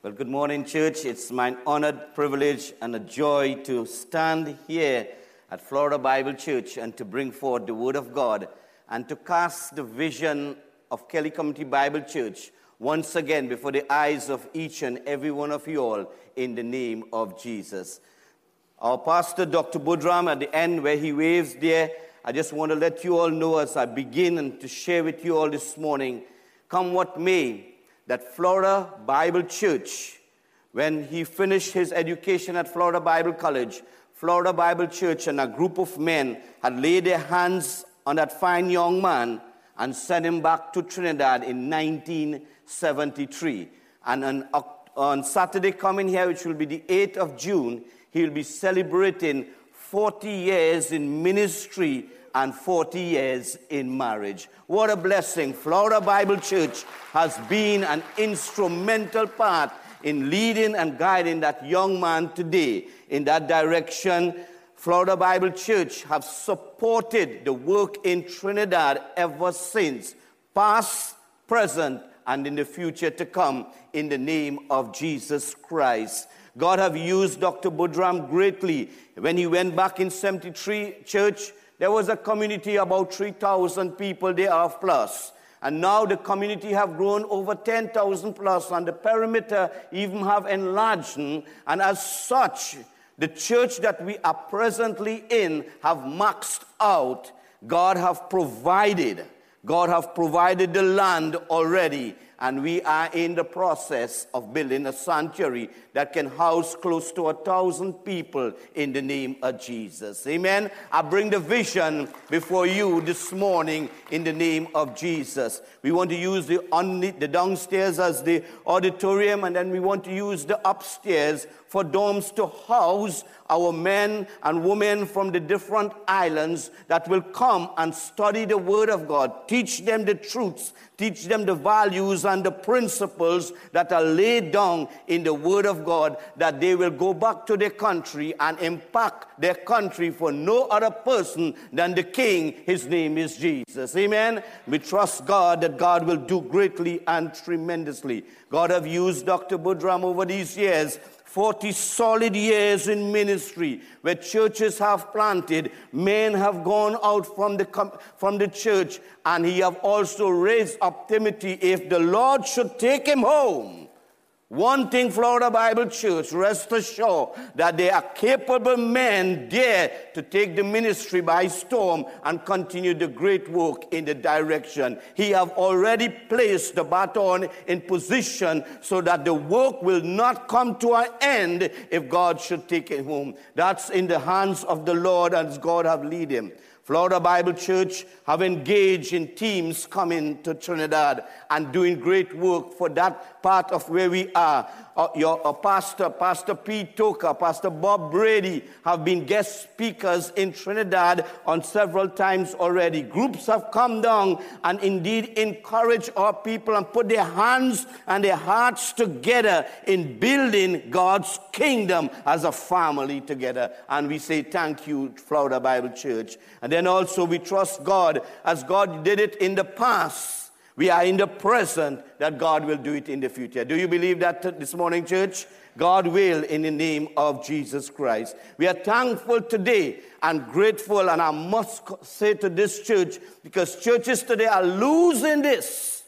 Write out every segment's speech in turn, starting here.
Well, good morning, church. It's my honored privilege and a joy to stand here at Florida Bible Church and to bring forth the Word of God and to cast the vision of Kelly Community Bible Church once again before the eyes of each and every one of you all in the name of Jesus. Our pastor, Dr. Budram, at the end where he waves there, I just want to let you all know as I begin and to share with you all this morning, come what may, that Florida Bible Church, when he finished his education at Florida Bible College, Florida Bible Church and a group of men had laid their hands on that fine young man and sent him back to Trinidad in 1973. And on, on Saturday coming here, which will be the 8th of June, he will be celebrating 40 years in ministry and 40 years in marriage. What a blessing. Florida Bible Church has been an instrumental part in leading and guiding that young man today in that direction. Florida Bible Church have supported the work in Trinidad ever since, past, present, and in the future to come, in the name of Jesus Christ. God have used Dr. Budram greatly. When he went back in 73 church, there was a community about 3,000 people there plus. And now the community have grown over 10,000 plus and the perimeter even have enlarged. And as such, the church that we are presently in have maxed out. God have provided. God have provided the land already and we are in the process of building a sanctuary that can house close to a thousand people in the name of Jesus. Amen. I bring the vision before you this morning in the name of Jesus. We want to use the, on the downstairs as the auditorium, and then we want to use the upstairs for dorms to house our men and women from the different islands that will come and study the Word of God, teach them the truths, teach them the values and the principles that are laid down in the Word of God, that they will go back to their country and impact their country for no other person than the King. His name is Jesus. Amen. We trust God that God will do greatly and tremendously. God have used Dr. Budram over these years 40 solid years in ministry where churches have planted, men have gone out from the, from the church, and he have also raised up Timothy if the Lord should take him home. One thing, Florida Bible Church, rest assured that they are capable men there to take the ministry by storm and continue the great work in the direction. He have already placed the baton in position so that the work will not come to an end if God should take it home. That's in the hands of the Lord as God have lead him. Florida Bible Church have engaged in teams coming to Trinidad and doing great work for that part of where we are uh, your uh, pastor, Pastor Pete Toker, Pastor Bob Brady have been guest speakers in Trinidad on several times already. Groups have come down and indeed encourage our people and put their hands and their hearts together in building God's kingdom as a family together. And we say thank you, Florida Bible Church. And then also we trust God as God did it in the past we are in the present that God will do it in the future. Do you believe that this morning, church? God will in the name of Jesus Christ. We are thankful today and grateful, and I must say to this church, because churches today are losing this,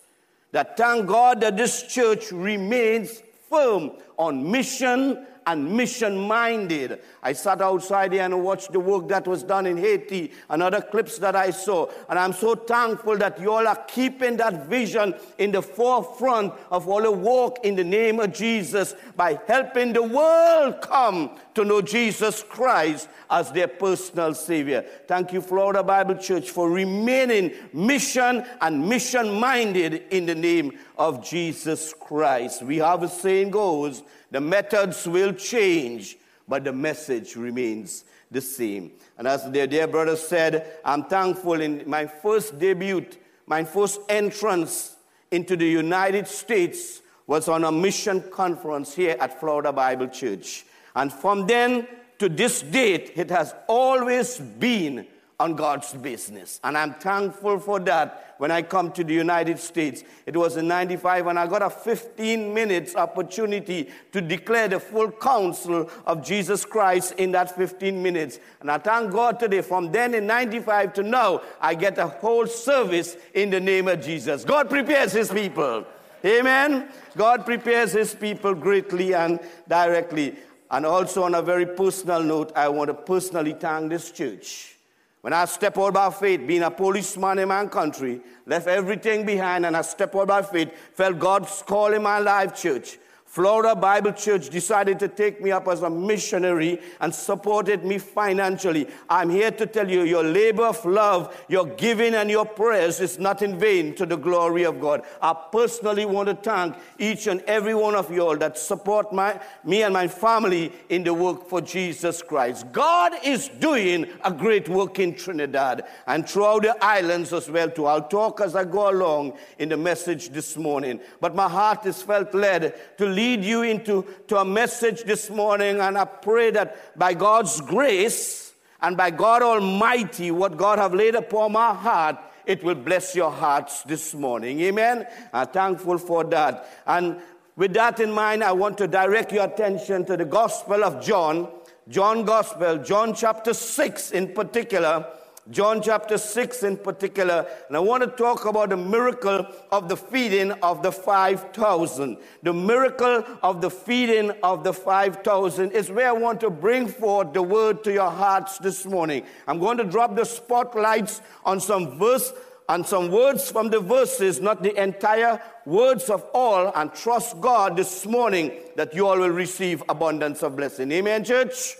that thank God that this church remains firm on mission and mission minded. I sat outside here and watched the work that was done in Haiti and other clips that I saw. And I'm so thankful that you all are keeping that vision in the forefront of all the work in the name of Jesus by helping the world come to know Jesus Christ as their personal Savior. Thank you, Florida Bible Church, for remaining mission and mission minded in the name of Jesus Christ. We have a saying goes, the methods will change, but the message remains the same. And as their dear brother said, I'm thankful in my first debut, my first entrance into the United States was on a mission conference here at Florida Bible Church. And from then to this date, it has always been on God's business. And I'm thankful for that when I come to the United States. It was in 95 and I got a 15 minutes opportunity to declare the full counsel of Jesus Christ in that 15 minutes. And I thank God today from then in 95 to now, I get a whole service in the name of Jesus. God prepares his people. Amen. God prepares his people greatly and directly. And also, on a very personal note, I want to personally thank this church when I step out by faith, being a policeman in my country, left everything behind and I step out by faith, felt God's call in my life, church. Florida Bible Church decided to take me up as a missionary and supported me financially. I'm here to tell you your labor of love, your giving, and your prayers is not in vain to the glory of God. I personally want to thank each and every one of you all that support my, me and my family in the work for Jesus Christ. God is doing a great work in Trinidad and throughout the islands as well too. I'll talk as I go along in the message this morning. But my heart is felt led to lead you into to a message this morning, and I pray that by God's grace and by God Almighty, what God have laid upon my heart, it will bless your hearts this morning. Amen. I'm thankful for that. And with that in mind, I want to direct your attention to the Gospel of John, John Gospel, John chapter 6 in particular. John chapter 6 in particular, and I want to talk about the miracle of the feeding of the 5,000. The miracle of the feeding of the 5,000 is where I want to bring forth the word to your hearts this morning. I'm going to drop the spotlights on some verse on some words from the verses, not the entire words of all, and trust God this morning that you all will receive abundance of blessing. Amen, church?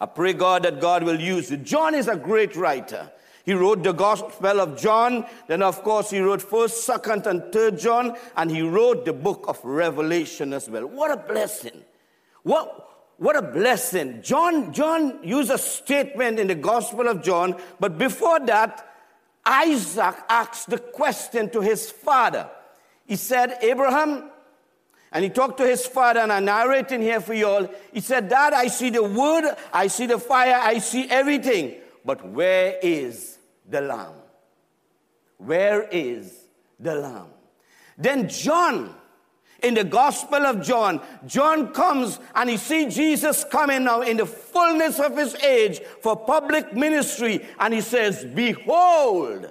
I pray God that God will use it. John is a great writer. He wrote the Gospel of John. Then, of course, he wrote 1st, 2nd, and 3rd John. And he wrote the book of Revelation as well. What a blessing. What, what a blessing. John, John used a statement in the Gospel of John. But before that, Isaac asked the question to his father. He said, Abraham, and he talked to his father, and I'm narrating here for you all. He said, Dad, I see the wood, I see the fire, I see everything. But where is the lamb? Where is the lamb? Then John, in the Gospel of John, John comes and he sees Jesus coming now in the fullness of his age for public ministry, and he says, Behold,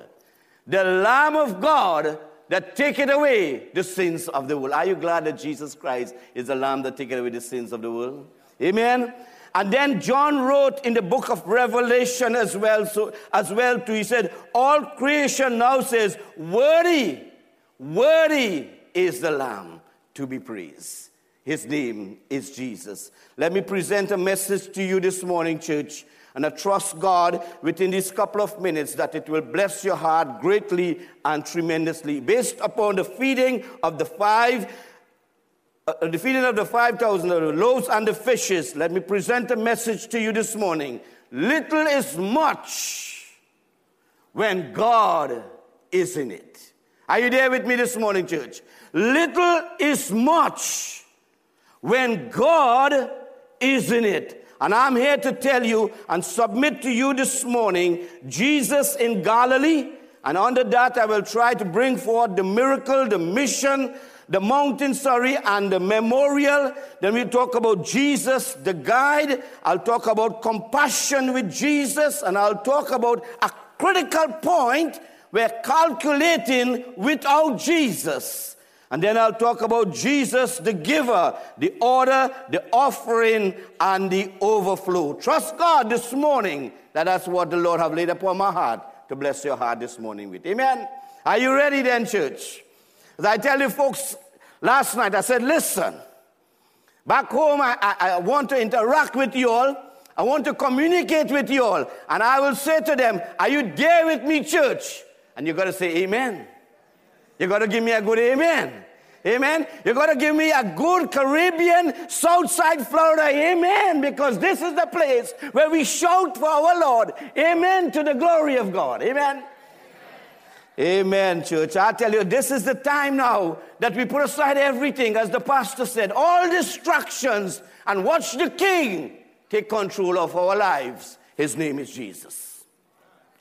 the Lamb of God that taketh away the sins of the world. Are you glad that Jesus Christ is the Lamb that taketh away the sins of the world? Amen. And then John wrote in the book of Revelation as well, so as well too. He said, All creation now says, Worthy, worthy is the Lamb to be praised. His name is Jesus. Let me present a message to you this morning, church and I trust God within these couple of minutes that it will bless your heart greatly and tremendously. Based upon the feeding of the five, uh, the feeding of the 5,000 the loaves and the fishes, let me present a message to you this morning. Little is much when God is in it. Are you there with me this morning, church? Little is much when God is in it. And I'm here to tell you and submit to you this morning Jesus in Galilee. And under that, I will try to bring forth the miracle, the mission, the mountain, sorry, and the memorial. Then we talk about Jesus, the guide. I'll talk about compassion with Jesus, and I'll talk about a critical point where calculating without Jesus and then I'll talk about Jesus, the giver, the order, the offering, and the overflow. Trust God this morning that that's what the Lord have laid upon my heart to bless your heart this morning with. Amen. Are you ready then, church? As I tell you folks, last night I said, listen, back home I, I, I want to interact with you all. I want to communicate with you all. And I will say to them, are you there with me, church? And you've got to say, amen. You got to give me a good amen. Amen. You got to give me a good Caribbean, Southside Florida, amen, because this is the place where we shout for our Lord, amen, to the glory of God, amen. Amen, church. I tell you, this is the time now that we put aside everything, as the pastor said, all distractions, and watch the King take control of our lives. His name is Jesus.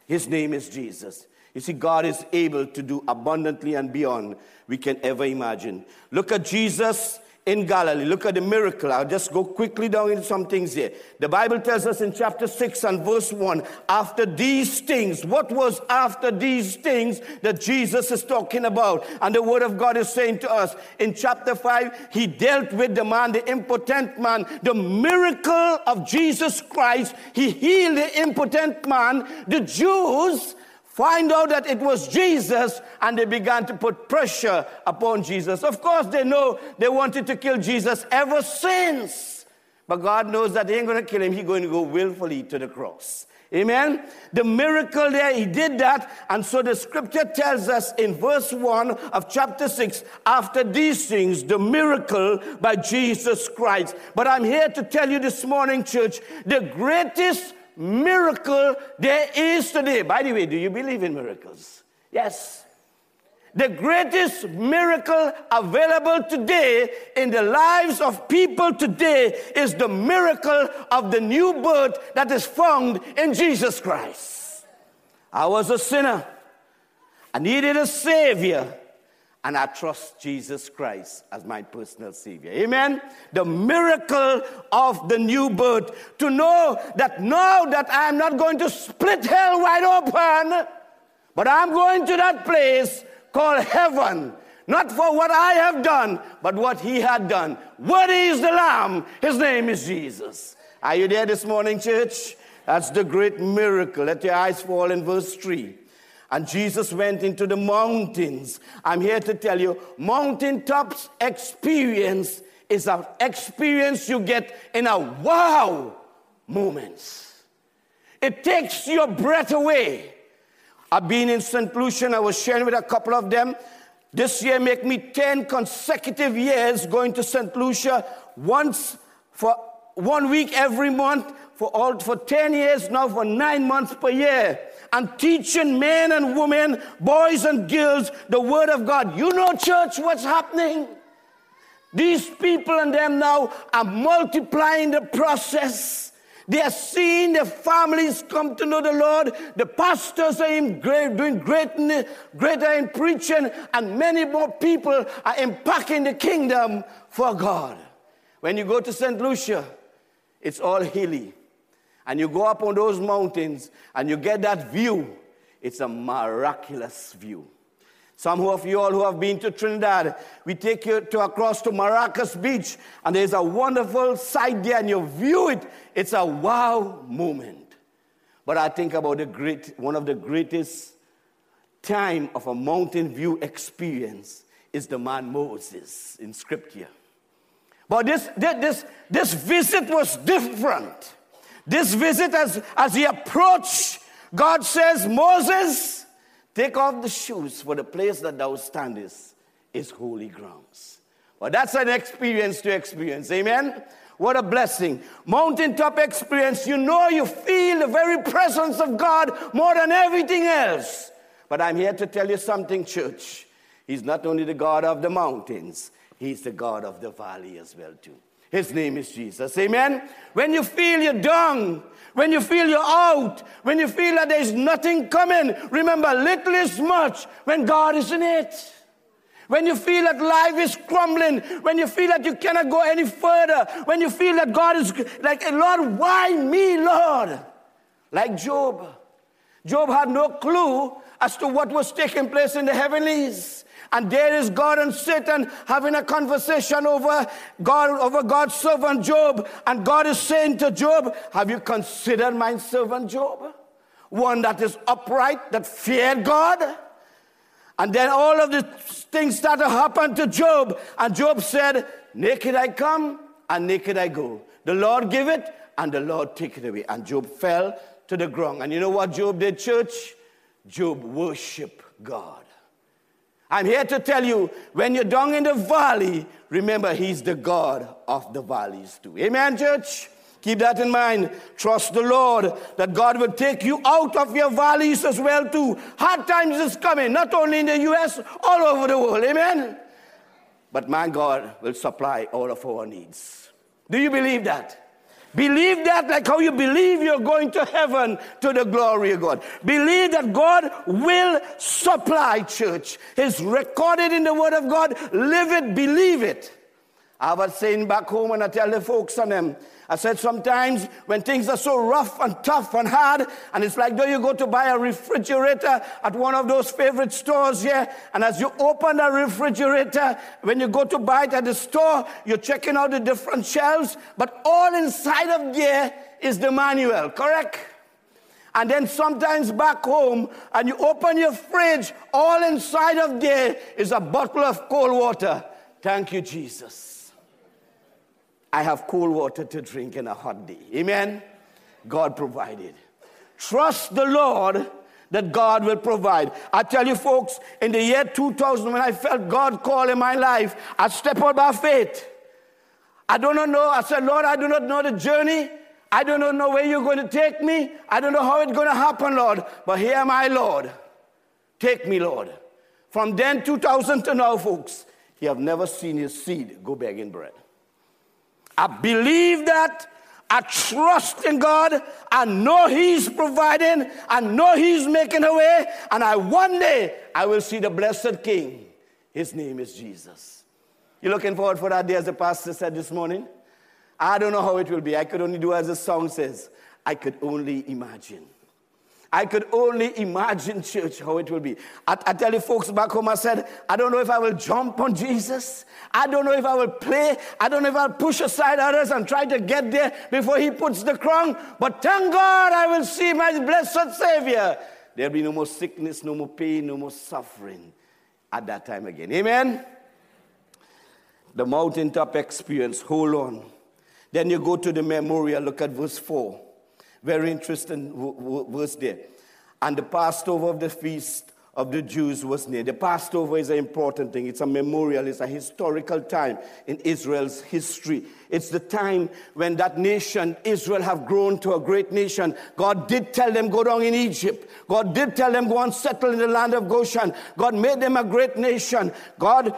His name is Jesus. You see, God is able to do abundantly and beyond we can ever imagine. Look at Jesus in Galilee. Look at the miracle. I'll just go quickly down into some things here. The Bible tells us in chapter 6 and verse 1 after these things, what was after these things that Jesus is talking about? And the Word of God is saying to us in chapter 5, He dealt with the man, the impotent man, the miracle of Jesus Christ. He healed the impotent man. The Jews find out that it was Jesus and they began to put pressure upon Jesus. Of course, they know they wanted to kill Jesus ever since. But God knows that they ain't going to kill him. He's going to go willfully to the cross. Amen. The miracle there, he did that. And so the scripture tells us in verse 1 of chapter 6 after these things, the miracle by Jesus Christ. But I'm here to tell you this morning, church, the greatest miracle there is today. By the way, do you believe in miracles? Yes. The greatest miracle available today in the lives of people today is the miracle of the new birth that is found in Jesus Christ. I was a sinner. I needed a savior and I trust Jesus Christ as my personal Savior. Amen. The miracle of the new birth. To know that now that I am not going to split hell wide open, but I'm going to that place called heaven. Not for what I have done, but what He had done. What is the Lamb? His name is Jesus. Are you there this morning, church? That's the great miracle. Let your eyes fall in verse 3. And Jesus went into the mountains. I'm here to tell you, mountaintops experience is an experience you get in a wow moments. It takes your breath away. I've been in St. Lucia, I was sharing with a couple of them. This year make me 10 consecutive years going to St. Lucia once for one week every month for all for 10 years now for nine months per year and teaching men and women, boys and girls, the word of God. You know, church, what's happening? These people and them now are multiplying the process. They are seeing their families come to know the Lord. The pastors are great, doing great, greater in preaching, and many more people are impacting the kingdom for God. When you go to St. Lucia, it's all hilly and you go up on those mountains and you get that view, it's a miraculous view. Some of you all who have been to Trinidad, we take you to across to Maracas Beach, and there's a wonderful sight there, and you view it. It's a wow moment. But I think about the great, one of the greatest time of a mountain view experience is the man Moses in Scripture. But this, this, this visit was different. This visit, as, as he approached, God says, Moses, take off the shoes, for the place that thou standest is holy grounds. Well, that's an experience to experience. Amen. What a blessing. Mountaintop experience. You know, you feel the very presence of God more than everything else. But I'm here to tell you something, church. He's not only the God of the mountains, He's the God of the valley as well, too. His name is Jesus. Amen. When you feel you're down, when you feel you're out, when you feel that there's nothing coming, remember, little is much when God is in it. When you feel that life is crumbling, when you feel that you cannot go any further, when you feel that God is like, Lord, why me, Lord? Like Job. Job had no clue as to what was taking place in the heavenlies. And there is God and Satan having a conversation over God, over God's servant Job. And God is saying to Job, Have you considered my servant Job? One that is upright, that feared God. And then all of the things started to happen to Job. And Job said, Naked I come and naked I go. The Lord give it and the Lord take it away. And Job fell to the ground. And you know what Job did, church? Job worshiped God. I'm here to tell you when you're down in the valley, remember He's the God of the valleys too. Amen, church? Keep that in mind. Trust the Lord that God will take you out of your valleys as well too. Hard times is coming, not only in the U.S., all over the world. Amen? But my God will supply all of our needs. Do you believe that? Believe that like how you believe you're going to heaven to the glory of God. Believe that God will supply, church. It's recorded in the Word of God. Live it, believe it. I was saying back home and I tell the folks on them, I said sometimes when things are so rough and tough and hard, and it's like though you go to buy a refrigerator at one of those favorite stores here, and as you open the refrigerator, when you go to buy it at the store, you're checking out the different shelves, but all inside of there is the manual, correct? And then sometimes back home, and you open your fridge, all inside of there is a bottle of cold water. Thank you, Jesus. I have cool water to drink in a hot day. Amen? God provided. Trust the Lord that God will provide. I tell you, folks, in the year 2000, when I felt God call in my life, I stepped out by faith. I do not know. I said, Lord, I do not know the journey. I do not know where you're going to take me. I don't know how it's going to happen, Lord. But here am I, Lord. Take me, Lord. From then, 2000 to now, folks, you have never seen his seed go begging bread. I believe that. I trust in God. I know He's providing. I know He's making a way. And I one day I will see the blessed King. His name is Jesus. You're looking forward for that day, as the pastor said this morning? I don't know how it will be. I could only do as the song says. I could only imagine. I could only imagine, church, how it will be. I, I, tell you, folks back home, I said, I don't know if I will jump on Jesus. I don't know if I will play. I don't know if I'll push aside others and try to get there before he puts the crown. But thank God I will see my blessed Savior. There'll be no more sickness, no more pain, no more suffering at that time again. Amen? The mountaintop experience, hold on. Then you go to the memorial, look at verse 4. Very interesting verse there. And the Passover of the feast of the Jews was near. The Passover is an important thing. It's a memorial, it's a historical time in Israel's history. It's the time when that nation, Israel, have grown to a great nation. God did tell them, go down in Egypt. God did tell them, go and settle in the land of Goshen. God made them a great nation. God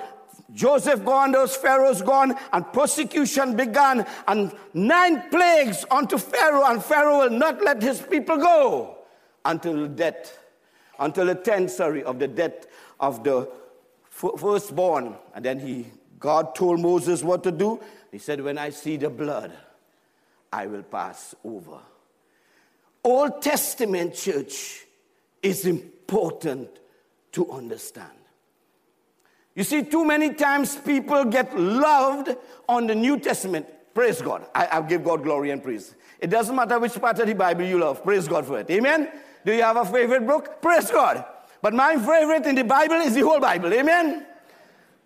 Joseph gone, those pharaohs gone, and persecution began, and nine plagues unto Pharaoh, and Pharaoh will not let his people go until the death, until the tenth, sorry, of the death of the firstborn. And then he, God told Moses what to do. He said, When I see the blood, I will pass over. Old Testament church is important to understand. You see, too many times people get loved on the New Testament. Praise God. I, I give God glory and praise. It doesn't matter which part of the Bible you love. Praise God for it. Amen. Do you have a favorite book? Praise God. But my favorite in the Bible is the whole Bible. Amen.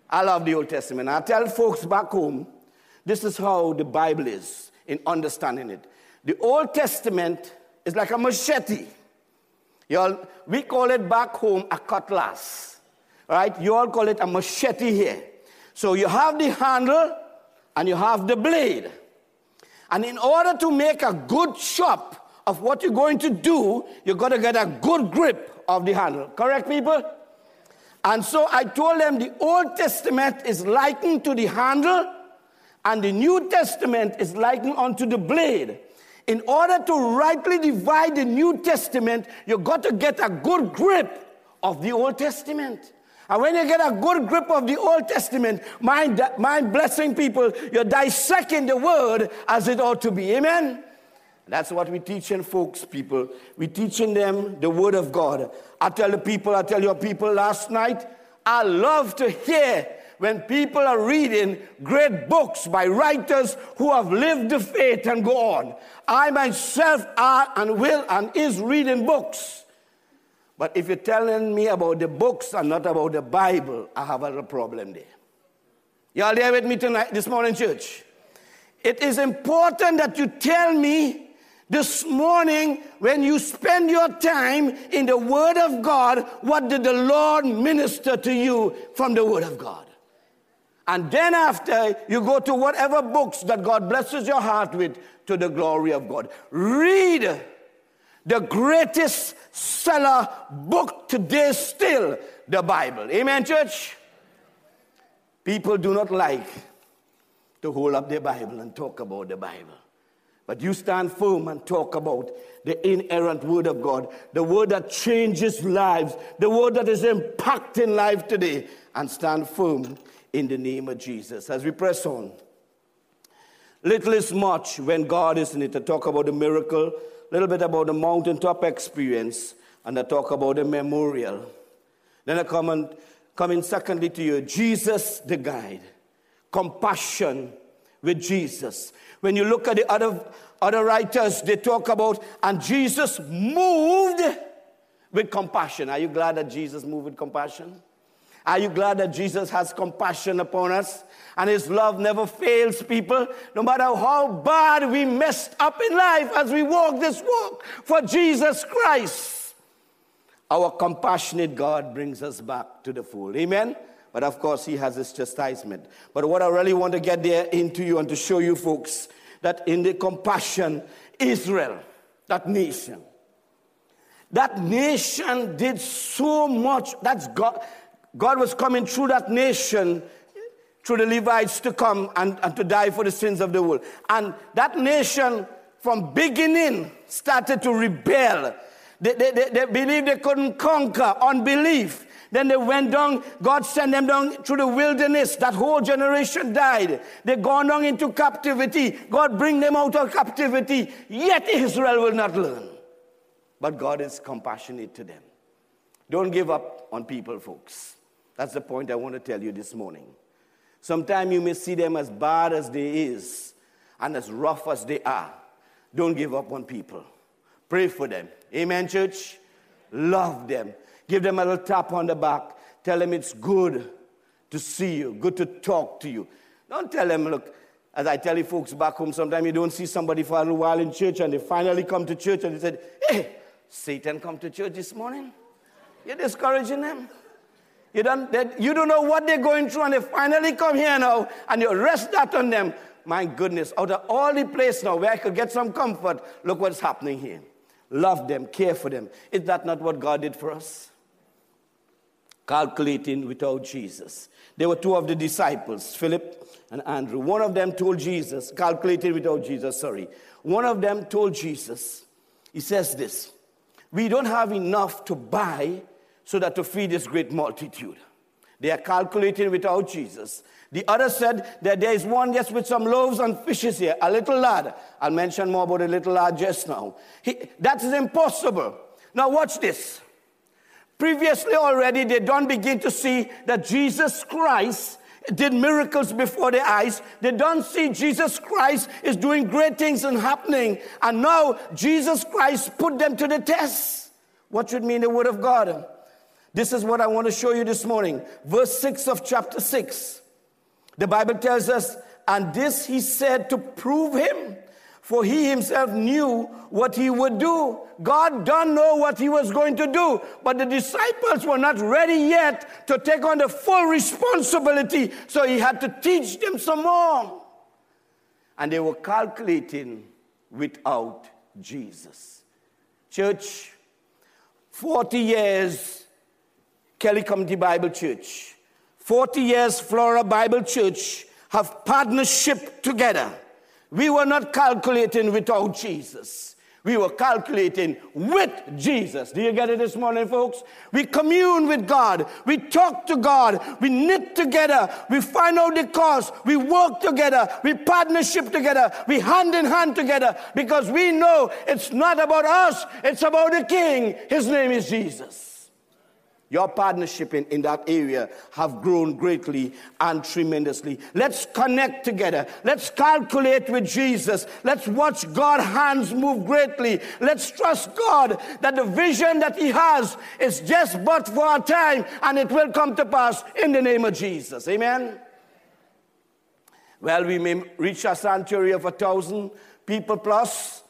I love the Old Testament. I tell folks back home, this is how the Bible is in understanding it. The Old Testament is like a machete. Y'all, we call it back home a cutlass right? You all call it a machete here. So you have the handle and you have the blade. And in order to make a good chop of what you're going to do, you've got to get a good grip of the handle. Correct, people? And so I told them the Old Testament is likened to the handle, and the New Testament is likened unto the blade. In order to rightly divide the New Testament, you've got to get a good grip of the Old Testament. And when you get a good grip of the Old Testament, mind, mind blessing people, you're dissecting the word as it ought to be. Amen? That's what we're teaching folks, people. We're teaching them the word of God. I tell the people, I tell your people last night, I love to hear when people are reading great books by writers who have lived the faith and go on. I myself are and will and is reading books. But if you're telling me about the books and not about the Bible, I have a problem there. Y'all there with me tonight, this morning, church? It is important that you tell me this morning when you spend your time in the Word of God, what did the Lord minister to you from the Word of God? And then after, you go to whatever books that God blesses your heart with to the glory of God. Read the greatest seller book today still the Bible. Amen, church? People do not like to hold up their Bible and talk about the Bible. But you stand firm and talk about the inerrant word of God, the word that changes lives, the word that is impacting life today, and stand firm in the name of Jesus. As we press on, little is much when God is in it. To talk about the miracle, little bit about the mountaintop experience, and I talk about the memorial. Then I come and come in secondly to you, Jesus the guide, compassion with Jesus. When you look at the other, other writers, they talk about, and Jesus moved with compassion. Are you glad that Jesus moved with compassion? Are you glad that Jesus has compassion upon us? And his love never fails people, no matter how bad we messed up in life as we walk this walk for Jesus Christ. Our compassionate God brings us back to the fold. Amen? But of course, he has his chastisement. But what I really want to get there into you and to show you folks that in the compassion, Israel, that nation, that nation did so much. That's God. God was coming through that nation, through the Levites to come and, and to die for the sins of the world. And that nation, from beginning, started to rebel. They, they, they, they believed they couldn't conquer unbelief. Then they went down, God sent them down through the wilderness. That whole generation died. They gone down into captivity. God bring them out of captivity. Yet Israel will not learn. But God is compassionate to them. Don't give up on people, folks. That's the point I want to tell you this morning. Sometimes you may see them as bad as they is and as rough as they are. Don't give up on people. Pray for them. Amen, church? Love them. Give them a little tap on the back. Tell them it's good to see you, good to talk to you. Don't tell them, look, as I tell you folks back home, sometimes you don't see somebody for a little while in church and they finally come to church and they said, hey, Satan come to church this morning? You're discouraging them. You don't, they, you don't know what they're going through and they finally come here now and you rest that on them. My goodness, out of all the place now where I could get some comfort, look what's happening here. Love them, care for them. Is that not what God did for us? calculating without Jesus. There were two of the disciples, Philip and Andrew. One of them told Jesus, calculating without Jesus, sorry. One of them told Jesus, he says this, we don't have enough to buy so that to feed this great multitude. They are calculating without Jesus. The other said that there is one just with some loaves and fishes here, a little lad. I'll mention more about a little lad just now. He, that is impossible. Now watch this. Previously, already, they don't begin to see that Jesus Christ did miracles before their eyes. They don't see Jesus Christ is doing great things and happening. And now Jesus Christ put them to the test. What should mean the word of God? This is what I want to show you this morning. Verse 6 of chapter 6. The Bible tells us, and this he said to prove him for he himself knew what he would do. God don't know what he was going to do, but the disciples were not ready yet to take on the full responsibility, so he had to teach them some more. And they were calculating without Jesus. Church, 40 years, Kelly Community Bible Church, 40 years, Florida Bible Church have partnership together we were not calculating without Jesus. We were calculating with Jesus. Do you get it this morning, folks? We commune with God. We talk to God. We knit together. We find out the cause. We work together. We partnership together. We hand in hand together because we know it's not about us. It's about the King. His name is Jesus. Your partnership in, in that area have grown greatly and tremendously. Let's connect together. Let's calculate with Jesus. Let's watch God's hands move greatly. Let's trust God that the vision that He has is just but for a time and it will come to pass in the name of Jesus. Amen. Well, we may reach a sanctuary of a thousand people plus.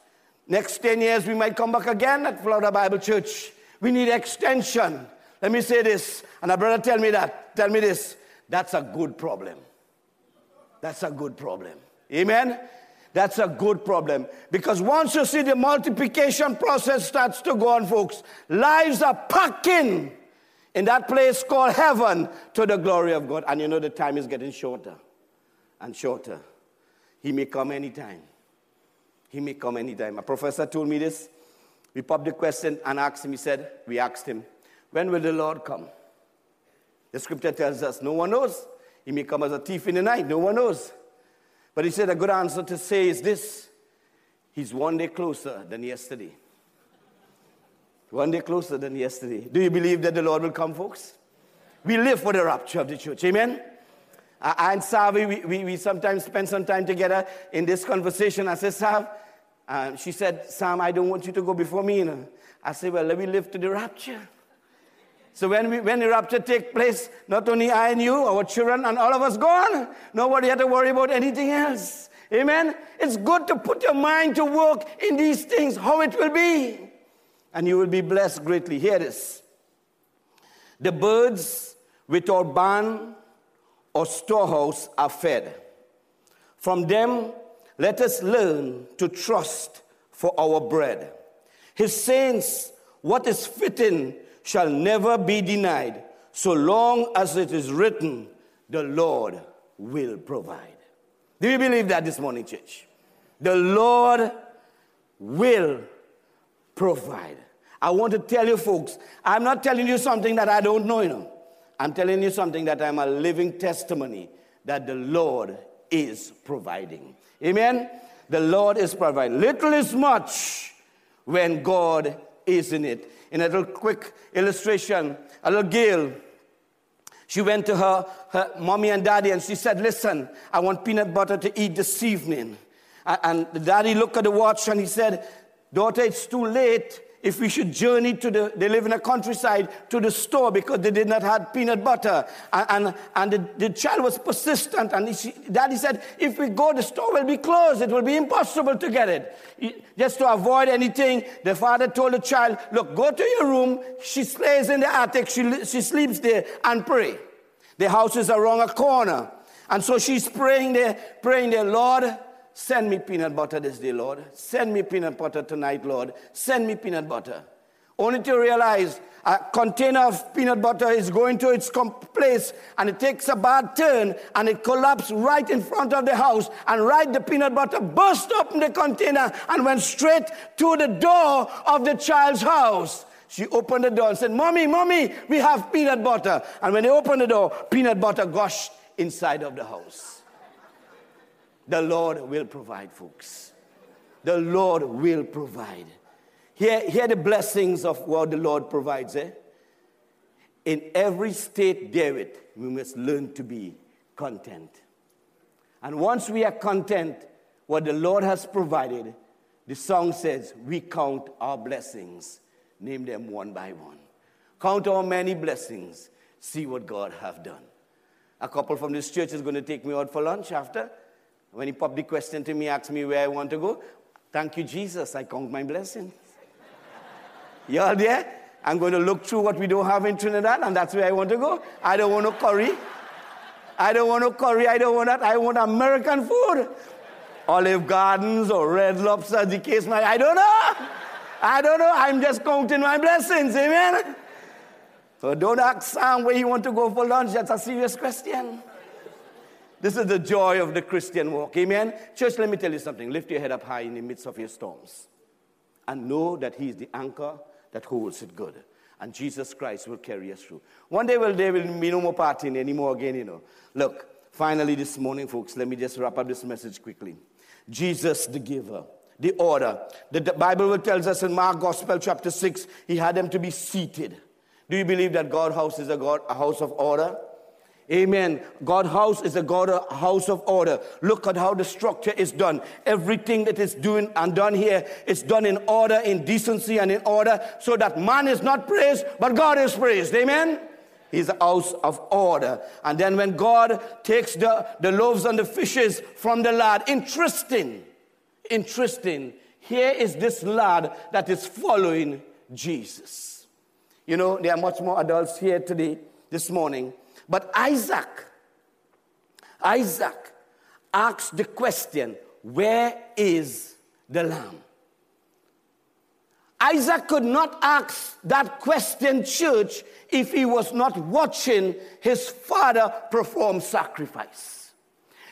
Next 10 years, we might come back again at Florida Bible Church. We need extension. Let me say this, and a brother tell me that. Tell me this. That's a good problem. That's a good problem. Amen? That's a good problem. Because once you see the multiplication process starts to go on, folks, lives are packing in that place called heaven to the glory of God. And you know the time is getting shorter and shorter. He may come anytime. He may come anytime. A professor told me this. We popped the question and asked him, he said, We asked him, When will the Lord come? The scripture tells us no one knows. He may come as a thief in the night, no one knows. But he said a good answer to say is this He's one day closer than yesterday. One day closer than yesterday. Do you believe that the Lord will come, folks? We live for the rapture of the church. Amen? I and Savi, we, we, we, sometimes spend some time together in this conversation. I said, Sav, uh, she said, Sam, I don't want you to go before me. I said, well, let me live to the rapture. So when, we, when rapture take place, not only I and you, our children and all of us gone, nobody had to worry about anything else. Amen? It's good to put your mind to work in these things, how it will be. And you will be blessed greatly. Hear this. The birds without barn or storehouse are fed. From them, let us learn to trust for our bread. His saints, what is fitting shall never be denied, so long as it is written, the Lord will provide. Do you believe that this morning, church? The Lord will provide. I want to tell you, folks, I'm not telling you something that I don't know, you know. I'm telling you something that I'm a living testimony that the Lord is providing. Amen? The Lord is providing. Little is much when God is in it in a little quick illustration, a little girl, she went to her, her mommy and daddy and she said, Listen, I want peanut butter to eat this evening. And the daddy looked at the watch and he said, Daughter, it's too late if we should journey to the, they live in a countryside, to the store because they did not have peanut butter. And, and, and the, the, child was persistent. And she, daddy said, if we go, the store will be closed. It will be impossible to get it. Just to avoid anything, the father told the child, look, go to your room. She stays in the attic. She, she sleeps there and pray. The house is around a corner. And so she's praying there, praying there, Lord, Send me peanut butter this day, Lord. Send me peanut butter tonight, Lord. Send me peanut butter. Only to realize a container of peanut butter is going to its place and it takes a bad turn and it collapses right in front of the house and right the peanut butter burst open the container and went straight to the door of the child's house. She opened the door and said, Mommy, Mommy, we have peanut butter. And when they opened the door, peanut butter gushed inside of the house. The Lord will provide, folks. The Lord will provide. Here, here the blessings of what the Lord provides. Eh? In every state David, we must learn to be content. And once we are content, what the Lord has provided, the song says, we count our blessings, name them one by one. Count our many blessings, see what God have done. A couple from this church is going to take me out for lunch after. When he popped the question to me, asked me where I want to go, thank you, Jesus, I count my blessings. you all there? I'm going to look through what we don't have in Trinidad, and that's where I want to go. I don't want no curry. I don't want no curry. I don't want that. I want American food. Olive Gardens or Red Lobster, the case my I don't know. I don't know. I'm just counting my blessings. Amen. So don't ask Sam where you want to go for lunch. That's a serious question. This is the joy of the Christian walk. Amen. Church, let me tell you something. Lift your head up high in the midst of your storms and know that He is the anchor that holds it good. And Jesus Christ will carry us through. One day, well, there will be no more partying anymore again, you know. Look, finally, this morning, folks, let me just wrap up this message quickly. Jesus, the giver, the order. The, the Bible tells us in Mark Gospel, chapter 6, He had them to be seated. Do you believe that God's house is a, God, a house of order? Amen. God's house is a God a house of order. Look at how the structure is done. Everything that is doing and done here is done in order, in decency, and in order, so that man is not praised, but God is praised. Amen. He's a house of order. And then when God takes the, the loaves and the fishes from the lad, interesting, interesting. Here is this lad that is following Jesus. You know, there are much more adults here today, this morning but Isaac, Isaac asked the question, Where is the lamb? Isaac could not ask that question, church, if he was not watching his father perform sacrifice.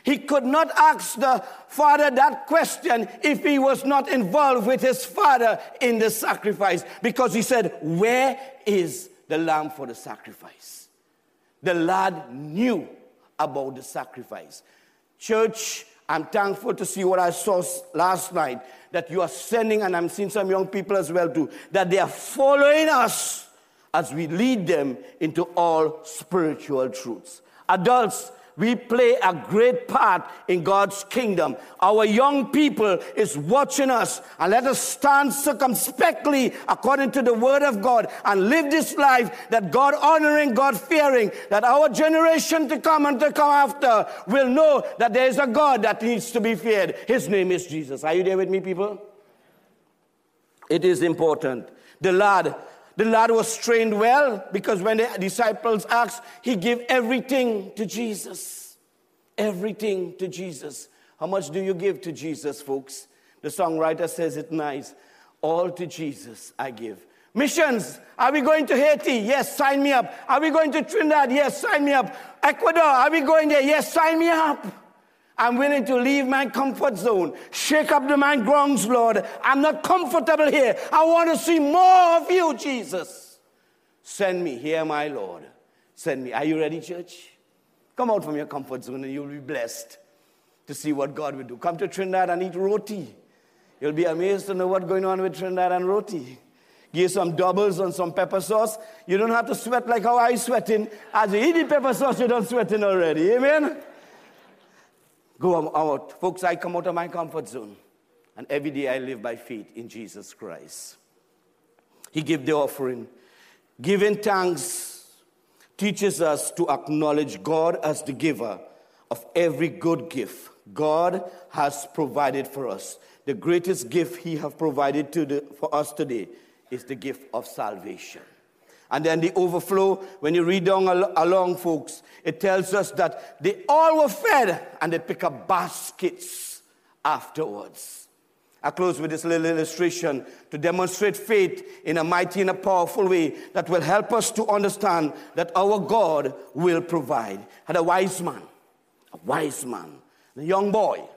He could not ask the father that question if he was not involved with his father in the sacrifice because he said, Where is the lamb for the sacrifice? The lad knew about the sacrifice. Church, I'm thankful to see what I saw last night that you are sending, and I'm seeing some young people as well too, that they are following us as we lead them into all spiritual truths. Adults, we play a great part in God's kingdom. Our young people is watching us and let us stand circumspectly according to the word of God and live this life that God honoring, God fearing, that our generation to come and to come after will know that there is a God that needs to be feared. His name is Jesus. Are you there with me, people? It is important. The lad the lad was trained well because when the disciples asked, he gave everything to Jesus. Everything to Jesus. How much do you give to Jesus, folks? The songwriter says it nice. All to Jesus I give. Missions. Are we going to Haiti? Yes, sign me up. Are we going to Trinidad? Yes, sign me up. Ecuador. Are we going there? Yes, sign me up. I'm willing to leave my comfort zone, shake up the my grounds, Lord. I'm not comfortable here. I want to see more of you, Jesus. Send me here, my Lord. Send me. Are you ready, church? Come out from your comfort zone and you'll be blessed to see what God will do. Come to Trinidad and eat roti. You'll be amazed to know what's going on with Trinidad and roti. Give some doubles and some pepper sauce. You don't have to sweat like how I sweating. As you eat the pepper sauce, you don't sweating already. Amen? Go out. Folks, I come out of my comfort zone. And every day I live by faith in Jesus Christ. He gave the offering. Giving thanks teaches us to acknowledge God as the giver of every good gift God has provided for us. The greatest gift He has provided the, for us today is the gift of salvation. And then the overflow, when you read down along, folks, it tells us that they all were fed and they pick up baskets afterwards. I close with this little illustration to demonstrate faith in a mighty and a powerful way that will help us to understand that our God will provide. Had a wise man, a wise man, a young boy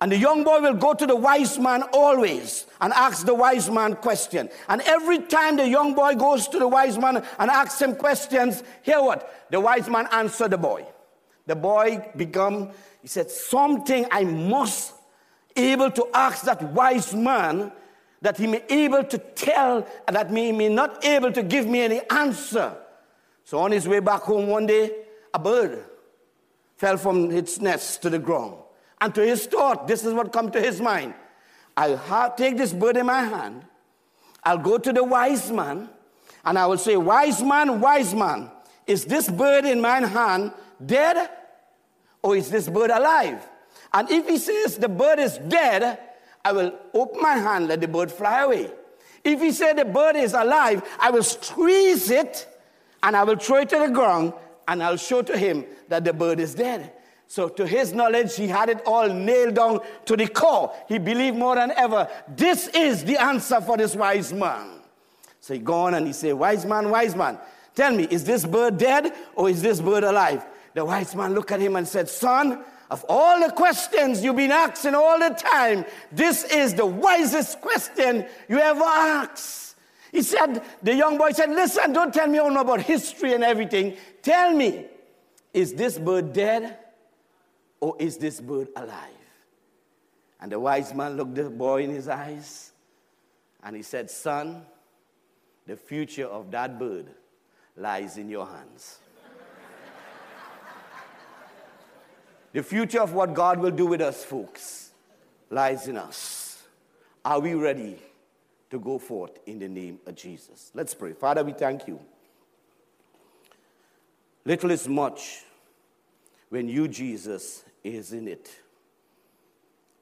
and the young boy will go to the wise man always and ask the wise man question. And every time the young boy goes to the wise man and asks him questions, hear what? The wise man answer the boy. The boy become, he said, something I must able to ask that wise man that he may able to tell that he may not able to give me any answer. So on his way back home one day, a bird fell from its nest to the ground. And to his thought, this is what come to his mind. I'll have, take this bird in my hand. I'll go to the wise man and I will say, Wise man, wise man, is this bird in my hand dead or is this bird alive? And if he says the bird is dead, I will open my hand, let the bird fly away. If he said the bird is alive, I will squeeze it and I will throw it to the ground and I'll show to him that the bird is dead. So, to his knowledge, he had it all nailed down to the core. He believed more than ever. This is the answer for this wise man. So he gone and he said, Wise man, wise man, tell me, is this bird dead or is this bird alive? The wise man looked at him and said, Son, of all the questions you've been asking all the time, this is the wisest question you ever asked. He said, the young boy said, Listen, don't tell me all about history and everything. Tell me, is this bird dead or is this bird alive? And the wise man looked the boy in his eyes and he said, Son, the future of that bird lies in your hands. the future of what God will do with us, folks, lies in us. Are we ready to go forth in the name of Jesus? Let's pray. Father, we thank you. Little is much when you, Jesus, is in it.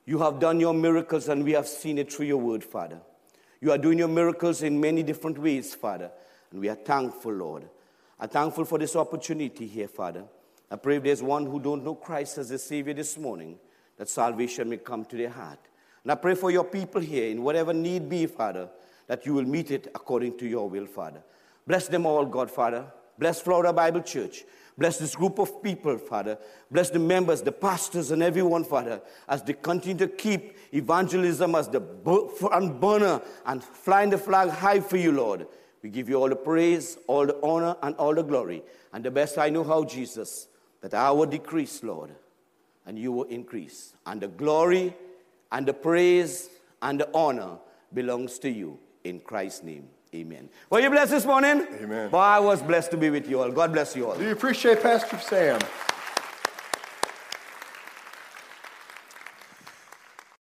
You have done your miracles, and we have seen it through your word, Father. You are doing your miracles in many different ways, Father, and we are thankful, Lord. I'm thankful for this opportunity here, Father. I pray if there's one who don't know Christ as a Savior this morning, that salvation may come to their heart. And I pray for your people here, in whatever need be, Father, that you will meet it according to your will, Father. Bless them all, God, Father. Bless Florida Bible Church. Bless this group of people, Father. Bless the members, the pastors, and everyone, Father, as they continue to keep evangelism as the front burner and flying the flag high for you, Lord. We give you all the praise, all the honor, and all the glory. And the best I know how, Jesus, that I will decrease, Lord, and you will increase. And the glory and the praise and the honor belongs to you. In Christ's name, amen. Were you blessed this morning? Amen. Boy, I was blessed to be with you all. God bless you all. Do you appreciate Pastor Sam?